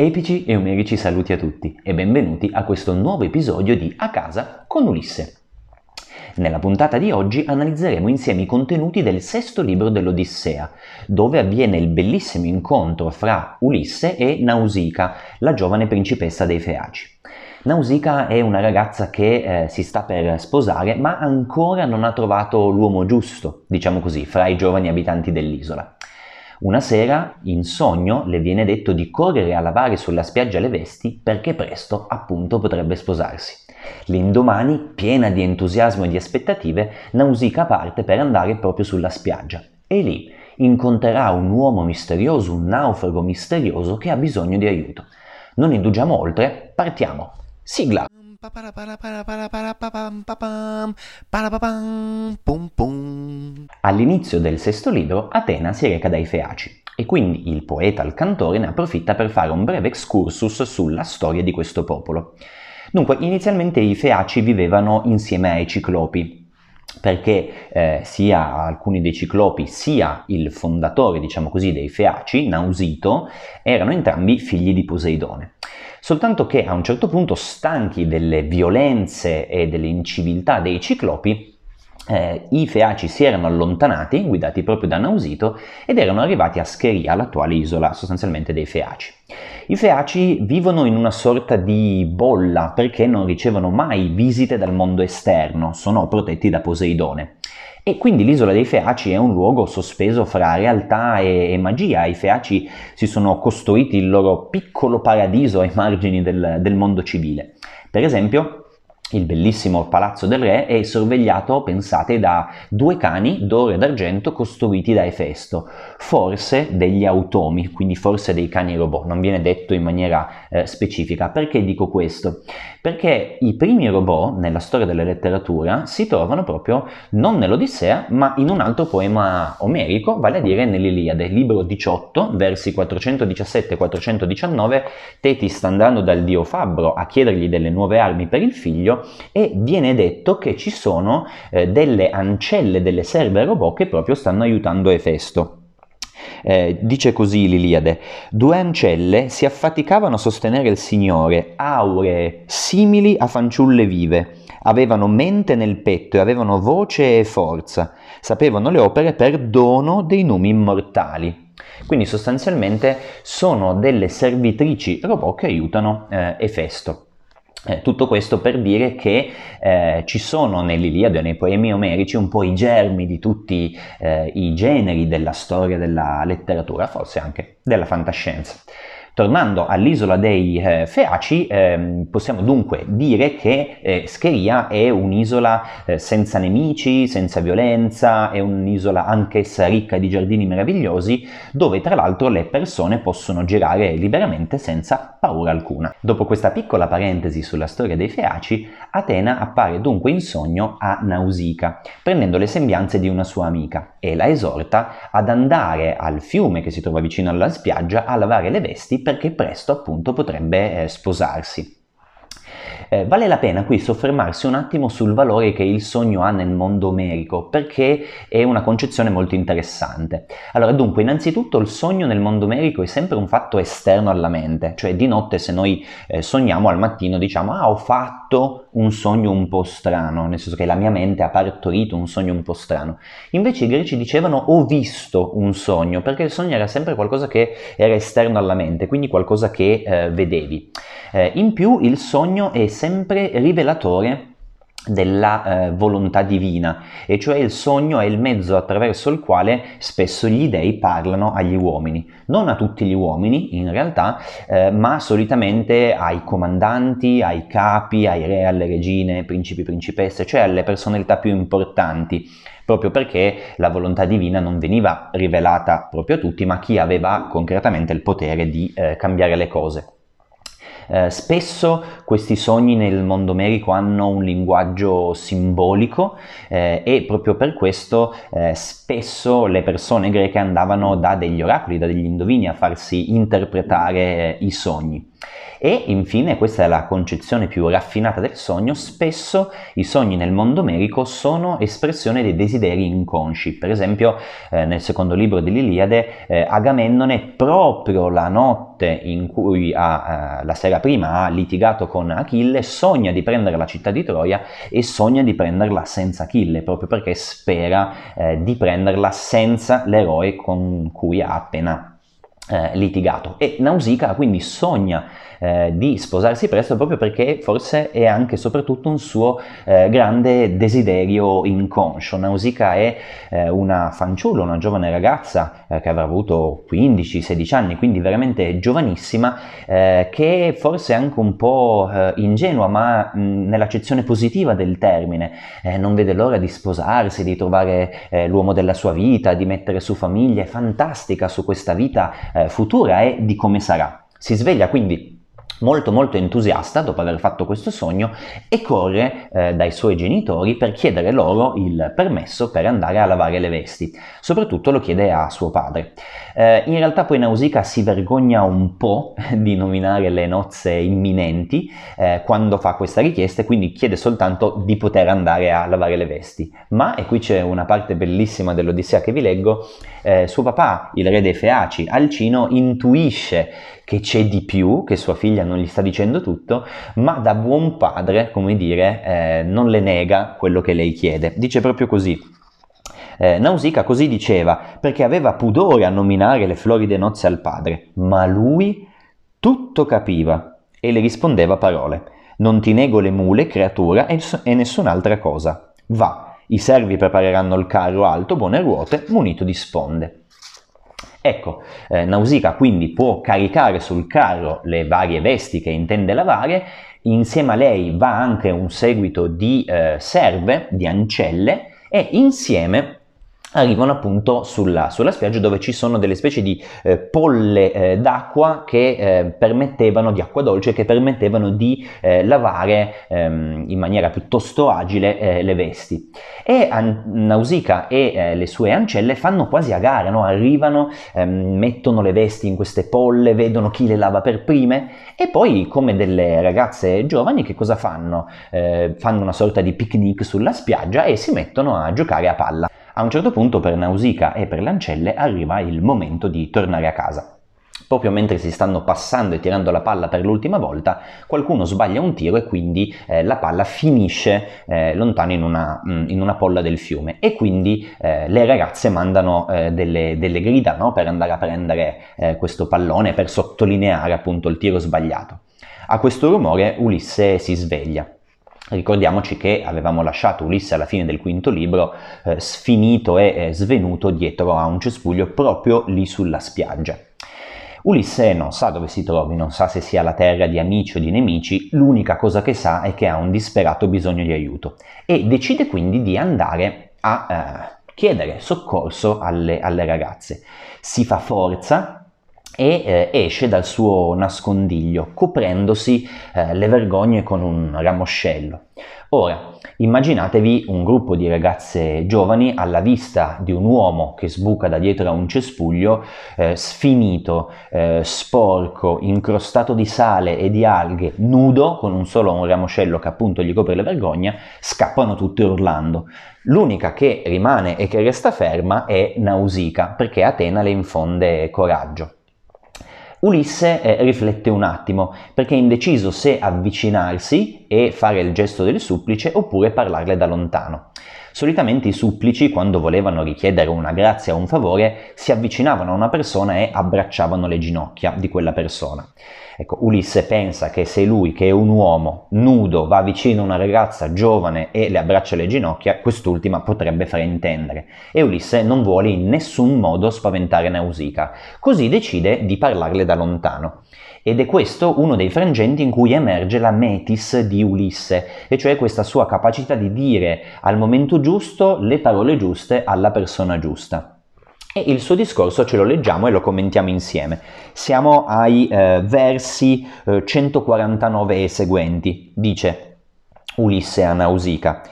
Epici e omerici saluti a tutti e benvenuti a questo nuovo episodio di A casa con Ulisse. Nella puntata di oggi analizzeremo insieme i contenuti del sesto libro dell'Odissea, dove avviene il bellissimo incontro fra Ulisse e Nausicaa, la giovane principessa dei Feaci. Nausicaa è una ragazza che eh, si sta per sposare, ma ancora non ha trovato l'uomo giusto, diciamo così, fra i giovani abitanti dell'isola. Una sera, in sogno, le viene detto di correre a lavare sulla spiaggia le vesti perché presto, appunto, potrebbe sposarsi. L'indomani, piena di entusiasmo e di aspettative, Nausicaa parte per andare proprio sulla spiaggia e lì incontrerà un uomo misterioso, un naufrago misterioso che ha bisogno di aiuto. Non indugiamo oltre, partiamo. Sigla! All'inizio del sesto libro Atena si reca dai Feaci e quindi il poeta, il cantore, ne approfitta per fare un breve excursus sulla storia di questo popolo. Dunque, inizialmente i Feaci vivevano insieme ai Ciclopi, perché eh, sia alcuni dei ciclopi sia il fondatore, diciamo così, dei Feaci, Nausito, erano entrambi figli di Poseidone. Soltanto che a un certo punto, stanchi delle violenze e delle inciviltà dei ciclopi, eh, i Feaci si erano allontanati, guidati proprio da Nausito, ed erano arrivati a Scheria, l'attuale isola sostanzialmente dei Feaci. I Feaci vivono in una sorta di bolla perché non ricevono mai visite dal mondo esterno, sono protetti da Poseidone. E quindi l'isola dei Feaci è un luogo sospeso fra realtà e, e magia. I Feaci si sono costruiti il loro piccolo paradiso ai margini del, del mondo civile. Per esempio, il bellissimo palazzo del re è sorvegliato, pensate, da due cani d'oro e d'argento costruiti da Efesto, forse degli automi, quindi forse dei cani robot, non viene detto in maniera eh, specifica. Perché dico questo? Perché i primi robot nella storia della letteratura si trovano proprio non nell'Odissea, ma in un altro poema omerico, vale a dire nell'Iliade, libro 18, versi 417-419, Teti sta andando dal dio Fabbro a chiedergli delle nuove armi per il figlio e viene detto che ci sono eh, delle ancelle, delle serve robot che proprio stanno aiutando Efesto. Eh, dice così l'Iliade: Due ancelle si affaticavano a sostenere il Signore, auree, simili a fanciulle vive. Avevano mente nel petto e avevano voce e forza. Sapevano le opere per dono dei numi immortali. Quindi sostanzialmente sono delle servitrici robot che aiutano eh, Efesto. Eh, tutto questo per dire che eh, ci sono nell'Iliade, nei poemi omerici, un po' i germi di tutti eh, i generi della storia della letteratura, forse anche della fantascienza. Tornando all'isola dei eh, Feaci, eh, possiamo dunque dire che eh, Scheria è un'isola eh, senza nemici, senza violenza, è un'isola anch'essa ricca di giardini meravigliosi, dove tra l'altro le persone possono girare liberamente senza paura alcuna. Dopo questa piccola parentesi sulla storia dei Feaci, Atena appare dunque in sogno a Nausicaa, prendendo le sembianze di una sua amica, e la esorta ad andare al fiume che si trova vicino alla spiaggia a lavare le vesti perché presto appunto potrebbe eh, sposarsi. Eh, vale la pena qui soffermarsi un attimo sul valore che il sogno ha nel mondo omerico, perché è una concezione molto interessante. Allora, dunque, innanzitutto il sogno nel mondo omerico è sempre un fatto esterno alla mente, cioè di notte se noi eh, sogniamo al mattino diciamo ah ho fatto un sogno un po' strano, nel senso che la mia mente ha partorito un sogno un po' strano. Invece i greci dicevano ho visto un sogno, perché il sogno era sempre qualcosa che era esterno alla mente, quindi qualcosa che eh, vedevi. Eh, in più il sogno è sempre rivelatore della eh, volontà divina, e cioè il sogno è il mezzo attraverso il quale spesso gli dei parlano agli uomini, non a tutti gli uomini in realtà, eh, ma solitamente ai comandanti, ai capi, ai re, alle regine, principi, principesse, cioè alle personalità più importanti proprio perché la volontà divina non veniva rivelata proprio a tutti, ma a chi aveva concretamente il potere di eh, cambiare le cose. Eh, spesso questi sogni nel mondo omerico hanno un linguaggio simbolico eh, e proprio per questo eh, spesso le persone greche andavano da degli oracoli, da degli indovini a farsi interpretare eh, i sogni. E infine, questa è la concezione più raffinata del sogno, spesso i sogni nel mondo omerico sono espressione dei desideri inconsci. Per esempio, eh, nel secondo libro dell'Iliade, eh, Agamennone, proprio la notte in cui ha, eh, la sera prima ha litigato con Achille, sogna di prendere la città di Troia e sogna di prenderla senza Achille, proprio perché spera eh, di prenderla senza l'eroe con cui ha appena eh, litigato. E Nausicaa quindi sogna eh, di sposarsi presto proprio perché forse è anche e soprattutto un suo eh, grande desiderio inconscio. Nausicaa è eh, una fanciulla, una giovane ragazza eh, che avrà avuto 15-16 anni, quindi veramente giovanissima, eh, che forse è anche un po' ingenua, ma mh, nell'accezione positiva del termine, non vede l'ora di sposarsi, di trovare l'uomo della sua vita, di mettere su famiglia, è fantastica su questa vita futura e di come sarà. Si sveglia quindi molto molto entusiasta dopo aver fatto questo sogno e corre eh, dai suoi genitori per chiedere loro il permesso per andare a lavare le vesti. Soprattutto lo chiede a suo padre. Eh, in realtà poi Nausicaa si vergogna un po' di nominare le nozze imminenti eh, quando fa questa richiesta e quindi chiede soltanto di poter andare a lavare le vesti. Ma, e qui c'è una parte bellissima dell'Odissea che vi leggo, eh, suo papà, il re dei Feaci, Alcino, intuisce che c'è di più, che sua figlia non gli sta dicendo tutto, ma da buon padre, come dire, eh, non le nega quello che lei chiede. Dice proprio così. Eh, Nausicaa così diceva perché aveva pudore a nominare le floride nozze al padre, ma lui tutto capiva e le rispondeva parole. Non ti nego le mule, creatura, e, e nessun'altra cosa. Va, i servi prepareranno il carro alto, buone ruote, munito di sponde. Ecco, eh, Nausicaa quindi può caricare sul carro le varie vesti che intende lavare, insieme a lei va anche un seguito di eh, serve, di ancelle e insieme arrivano appunto sulla, sulla, spiaggia dove ci sono delle specie di eh, polle eh, d'acqua che eh, permettevano, di acqua dolce, che permettevano di eh, lavare ehm, in maniera piuttosto agile eh, le vesti. E An- Nausicaa e eh, le sue ancelle fanno quasi a gara, no? arrivano, ehm, mettono le vesti in queste polle, vedono chi le lava per prime e poi come delle ragazze giovani che cosa fanno? fanno una sorta di picnic sulla spiaggia e si mettono a giocare a palla. A un certo punto per Nausicaa e per l'Ancelle arriva il momento di tornare a casa. Proprio mentre si stanno passando e tirando la palla per l'ultima volta, qualcuno sbaglia un tiro e quindi eh, la palla finisce eh, lontano in una, mm, in una, polla del fiume e quindi eh, le ragazze mandano eh, delle, delle, grida no, per andare a prendere eh, questo pallone, per sottolineare appunto il tiro sbagliato. A questo rumore Ulisse si sveglia Ricordiamoci che avevamo lasciato Ulisse alla fine del quinto libro eh, sfinito e eh, svenuto dietro a un cespuglio proprio lì sulla spiaggia. Ulisse non sa dove si trovi, non sa se sia la terra di amici o di nemici, l'unica cosa che sa è che ha un disperato bisogno di aiuto e decide quindi di andare a eh, chiedere soccorso alle, alle ragazze. Si fa forza, e eh, esce dal suo nascondiglio coprendosi eh, le vergogne con un ramoscello. Ora, immaginatevi un gruppo di ragazze giovani alla vista di un uomo che sbuca da dietro a un cespuglio, eh, sfinito, eh, sporco, incrostato di sale e di alghe, nudo, con un solo un ramoscello che appunto gli copre la vergogna, scappano tutte urlando. L'unica che rimane e che resta ferma è Nausicaa, perché Atena le infonde coraggio. Ulisse eh, riflette un attimo perché è indeciso se avvicinarsi e fare il gesto del supplice oppure parlarle da lontano. Solitamente i supplici, quando volevano richiedere una grazia o un favore, si avvicinavano a una persona e abbracciavano le ginocchia di quella persona. Ecco, Ulisse pensa che se lui, che è un uomo nudo, va vicino a una ragazza giovane e le abbraccia le ginocchia, quest'ultima potrebbe fraintendere. E Ulisse non vuole in nessun modo spaventare Nausicaa, così decide di parlarle da lontano. Ed è questo uno dei frangenti in cui emerge la metis di Ulisse, e cioè questa sua capacità di dire al momento giusto le parole giuste alla persona giusta. E il suo discorso ce lo leggiamo e lo commentiamo insieme. Siamo ai eh, versi eh, 149 e seguenti. Dice Ulisse a Nausicaa,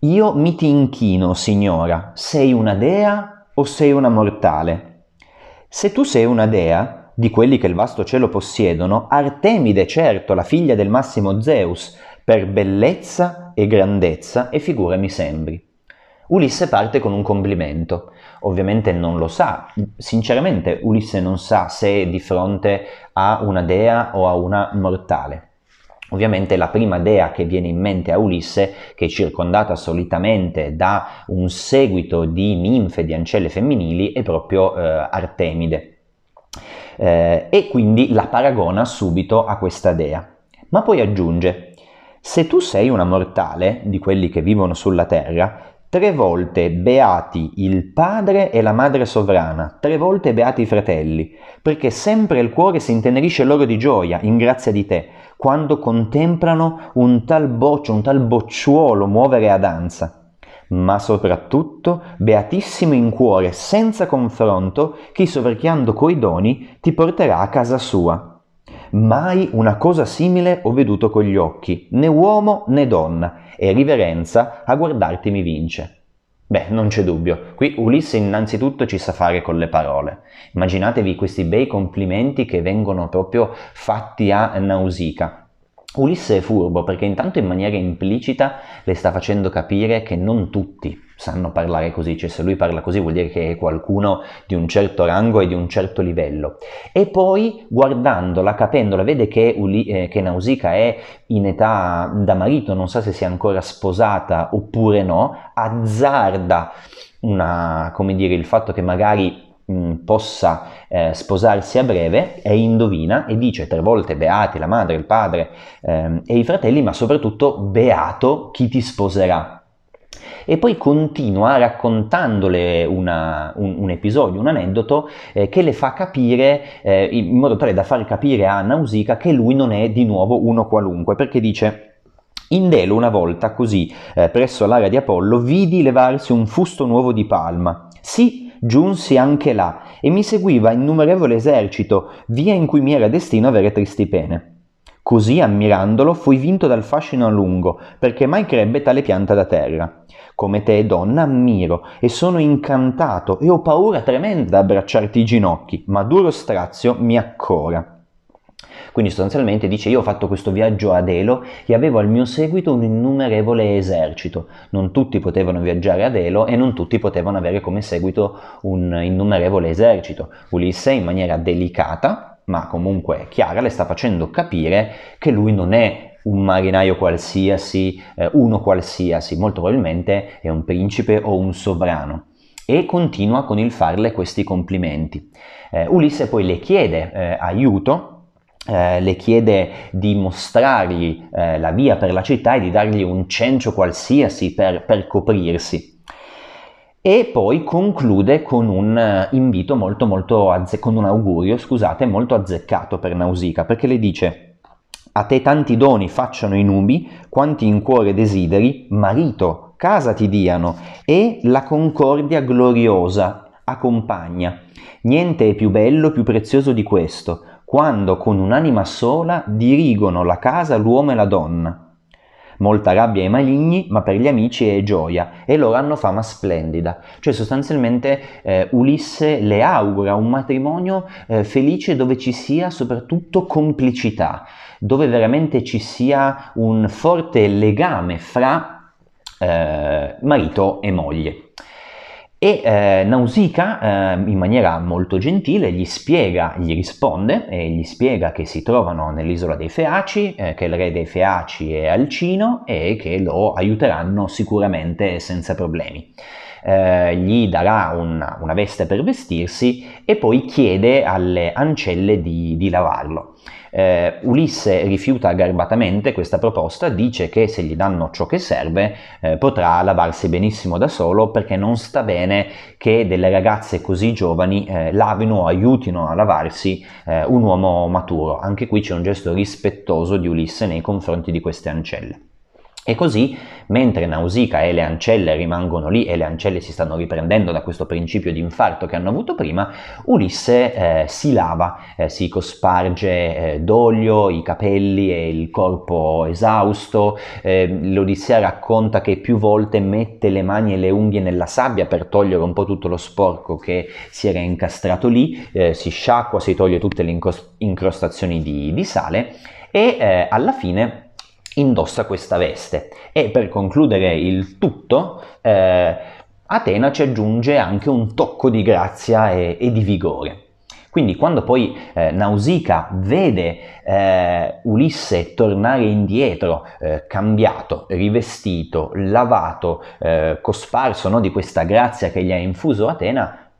Io mi ti inchino, signora, sei una dea o sei una mortale? Se tu sei una dea, di quelli che il vasto cielo possiedono, Artemide certo, la figlia del massimo Zeus, per bellezza e grandezza e figura mi sembri. Ulisse parte con un complimento. Ovviamente non lo sa, sinceramente Ulisse non sa se è di fronte a una dea o a una mortale. Ovviamente la prima dea che viene in mente a Ulisse, che è circondata solitamente da un seguito di ninfe, di ancelle femminili, è proprio eh, Artemide. Eh, e quindi la paragona subito a questa dea. Ma poi aggiunge, se tu sei una mortale, di quelli che vivono sulla terra, tre volte beati il padre e la madre sovrana, tre volte beati i fratelli, perché sempre il cuore si intenerisce loro di gioia, in grazia di te, quando contemplano un tal boccio, un tal bocciuolo muovere a danza. Ma soprattutto, beatissimo in cuore, senza confronto, chi soverchiando coi doni ti porterà a casa sua. Mai una cosa simile ho veduto con gli occhi, né uomo né donna, e riverenza a guardarti mi vince. Beh, non c'è dubbio. Qui Ulisse innanzitutto ci sa fare con le parole. Immaginatevi questi bei complimenti che vengono proprio fatti a Nausicaa. Ulisse è furbo perché intanto in maniera implicita le sta facendo capire che non tutti sanno parlare così, cioè se lui parla così vuol dire che è qualcuno di un certo rango e di un certo livello. E poi guardandola, capendola, vede che, Uli, eh, che Nausicaa è in età da marito, non sa se sia ancora sposata oppure no, azzarda una, come dire, il fatto che magari possa eh, sposarsi a breve e indovina e dice tre volte beati la madre, il padre eh, e i fratelli, ma soprattutto beato chi ti sposerà e poi continua raccontandole una, un, un, episodio, un aneddoto eh, che le fa capire, eh, in modo tale da far capire a Nausicaa che lui non è di nuovo uno qualunque, perché dice... In Delo una volta così, eh, presso l'area di Apollo, vidi levarsi un fusto nuovo di palma. Sì, giunsi anche là e mi seguiva innumerevole esercito, via in cui mi era destino avere tristi pene. Così, ammirandolo, fui vinto dal fascino a lungo, perché mai crebbe tale pianta da terra. Come te, donna, ammiro e sono incantato e ho paura tremenda ad abbracciarti i ginocchi, ma duro strazio mi accora. Quindi sostanzialmente dice io ho fatto questo viaggio ad Elo e avevo al mio seguito un innumerevole esercito. Non tutti potevano viaggiare ad Elo e non tutti potevano avere come seguito un innumerevole esercito. Ulisse in maniera delicata ma comunque chiara, le sta facendo capire che lui non è un marinaio qualsiasi, eh, uno qualsiasi, molto probabilmente è un principe o un sovrano. E continua con il farle questi complimenti. Eh, Ulisse poi le chiede eh, aiuto, eh, le chiede di mostrargli eh, la via per la città e di dargli un cencio qualsiasi per, per coprirsi e poi conclude con un eh, invito molto molto azze- con un augurio, scusate, molto azzeccato per Nausicaa, perché le dice a te tanti doni facciano i nubi, quanti in cuore desideri, marito, casa ti diano, e la concordia gloriosa accompagna. Niente è più bello, più prezioso di questo, quando con un'anima sola dirigono la casa l'uomo e la donna molta rabbia ai maligni, ma per gli amici è gioia e loro hanno fama splendida. Cioè sostanzialmente eh, Ulisse le augura un matrimonio eh, felice dove ci sia soprattutto complicità, dove veramente ci sia un forte legame fra eh, marito e moglie. E eh, Nausicaa, eh, in maniera molto gentile, gli spiega, gli risponde e gli spiega che si trovano nell'isola dei Feaci, eh, che il re dei Feaci è Alcino e che lo aiuteranno sicuramente senza problemi. Eh, gli darà una, una, veste per vestirsi e poi chiede alle ancelle di, di lavarlo. Eh, Ulisse rifiuta garbatamente questa proposta, dice che se gli danno ciò che serve eh, potrà lavarsi benissimo da solo perché non sta bene che delle ragazze così giovani eh, lavino o aiutino a lavarsi eh, un uomo maturo. Anche qui c'è un gesto rispettoso di Ulisse nei confronti di queste ancelle. E così, mentre Nausicaa e le ancelle rimangono lì e le ancelle si stanno riprendendo da questo principio di infarto che hanno avuto prima, Ulisse eh, si lava, eh, si cosparge eh, d'olio i capelli e il corpo esausto. Eh, L'Odissea racconta che più volte mette le mani e le unghie nella sabbia per togliere un po' tutto lo sporco che si era incastrato lì, eh, si sciacqua, si toglie tutte le incrostazioni di, di sale e eh, alla fine indossa questa veste. E per concludere il tutto, eh, Atena ci aggiunge anche un tocco di grazia e, e di vigore. Quindi quando poi eh, Nausicaa vede eh, Ulisse tornare indietro, eh, cambiato, rivestito, lavato, eh, cosparso no, di questa grazia che gli ha infuso Atena,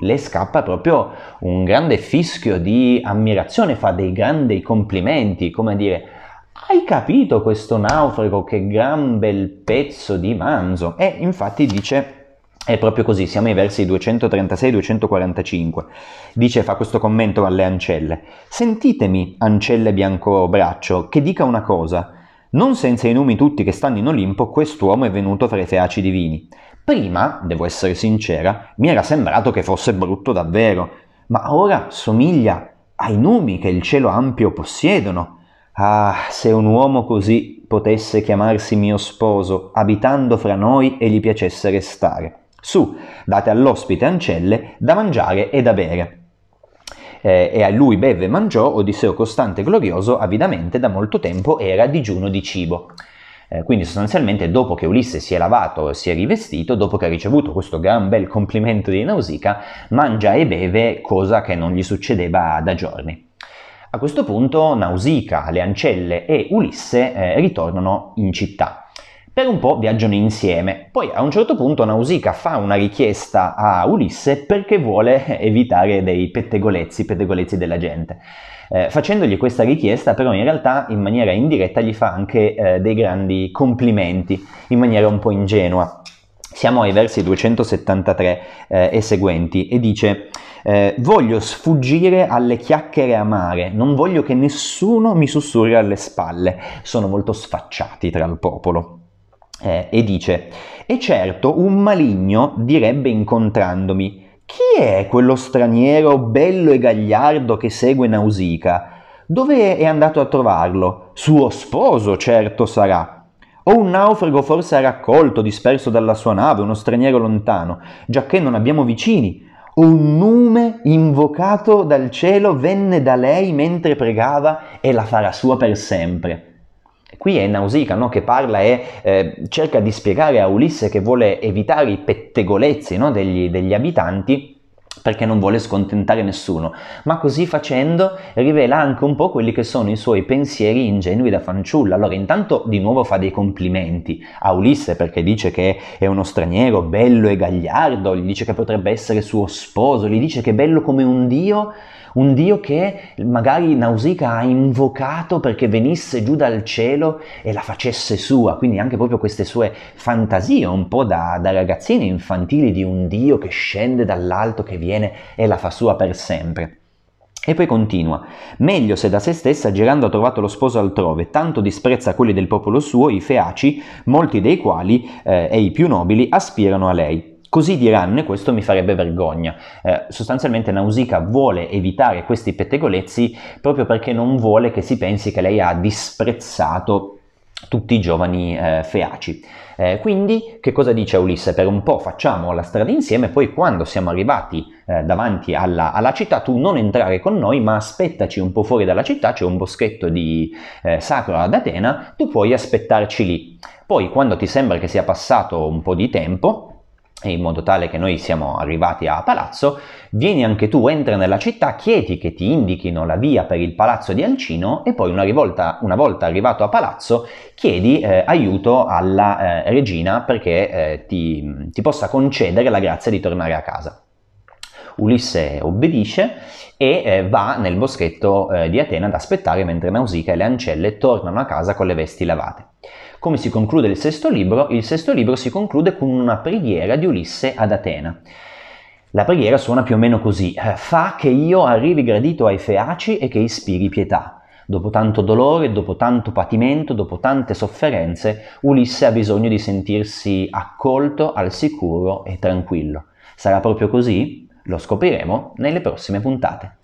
le scappa proprio un grande fischio di ammirazione, fa dei grandi complimenti, come dire hai capito questo naufrago che gran bel pezzo di manzo? E infatti dice è proprio così, siamo ai versi 236-245. Dice, fa questo commento alle ancelle. Sentitemi, ancelle biancobraccio, che dica una cosa. Non senza i numi tutti che stanno in Olimpo, quest'uomo è venuto fra i feaci divini. Prima, devo essere sincera, mi era sembrato che fosse brutto davvero, ma ora somiglia ai numi che il cielo ampio possiedono. Ah, se un uomo così potesse chiamarsi mio sposo, abitando fra noi e gli piacesse restare. Su, date all'ospite ancelle da mangiare e da bere. Eh, e a lui beve e mangiò, Odisseo costante e glorioso, avidamente da molto tempo era digiuno di cibo. Eh, quindi sostanzialmente dopo che Ulisse si è lavato, si è rivestito, dopo che ha ricevuto questo gran bel complimento di Nausicaa, mangia e beve, cosa che non gli succedeva da giorni. A questo punto Nausicaa, le ancelle e Ulisse eh, ritornano in città. Per un po' viaggiano insieme, poi a un certo punto Nausicaa fa una richiesta a Ulisse perché vuole evitare dei pettegolezzi, pettegolezzi della gente. Eh, facendogli questa richiesta però in realtà in maniera indiretta gli fa anche eh, dei grandi complimenti, in maniera un po' ingenua. Siamo ai versi 273 eh, e seguenti e dice eh, voglio sfuggire alle chiacchiere amare, non voglio che nessuno mi sussurri alle spalle, sono molto sfacciati tra il popolo. Eh, e dice, e certo un maligno direbbe incontrandomi, chi è quello straniero bello e gagliardo che segue Nausicaa? Dove è andato a trovarlo? Suo sposo, certo sarà. O un naufrago forse ha raccolto, disperso dalla sua nave, uno straniero lontano, giacché non abbiamo vicini, un nume invocato dal cielo venne da lei mentre pregava e la farà sua per sempre. Qui è Nausicaa no? che parla e eh, cerca di spiegare a Ulisse che vuole evitare i pettegolezzi no? degli, degli abitanti perché non vuole scontentare nessuno, ma così facendo rivela anche un po' quelli che sono i suoi pensieri ingenui da fanciulla. Allora, intanto di nuovo fa dei complimenti a Ulisse perché dice che è uno straniero bello e gagliardo, gli dice che potrebbe essere suo sposo, gli dice che è bello come un dio un Dio che magari Nausicaa ha invocato perché venisse giù dal cielo e la facesse sua, quindi anche proprio queste sue fantasie un po' da, da ragazzine infantili di un Dio che scende dall'alto, che viene e la fa sua per sempre. E poi continua, meglio se da se stessa girando ha trovato lo sposo altrove, tanto disprezza quelli del popolo suo, i feaci, molti dei quali, eh, e i più nobili, aspirano a lei. Così diranno, e questo mi farebbe vergogna. Eh, sostanzialmente Nausicaa vuole evitare questi pettegolezzi proprio perché non vuole che si pensi che lei ha disprezzato tutti i giovani eh, feaci. Eh, quindi che cosa dice Ulisse? Per un po' facciamo la strada insieme, poi quando siamo arrivati eh, davanti alla, alla, città tu non entrare con noi, ma aspettaci un po' fuori dalla città, c'è un boschetto di eh, sacro ad Atena, tu puoi aspettarci lì. Poi quando ti sembra che sia passato un po' di tempo, in modo tale che noi siamo arrivati a palazzo, vieni anche tu, entra nella città, chiedi che ti indichino la via per il palazzo di Alcino e poi una, rivolta, una volta arrivato a palazzo chiedi eh, aiuto alla eh, regina perché eh, ti, ti possa concedere la grazia di tornare a casa. Ulisse obbedisce e eh, va nel boschetto eh, di Atena ad aspettare mentre Nausicaa e le ancelle tornano a casa con le vesti lavate. Come si conclude il sesto libro? Il sesto libro si conclude con una preghiera di Ulisse ad Atena. La preghiera suona più o meno così: Fa che io arrivi gradito ai feaci e che ispiri pietà. Dopo tanto dolore, dopo tanto patimento, dopo tante sofferenze, Ulisse ha bisogno di sentirsi accolto, al sicuro e tranquillo. Sarà proprio così? Lo scopriremo nelle prossime puntate.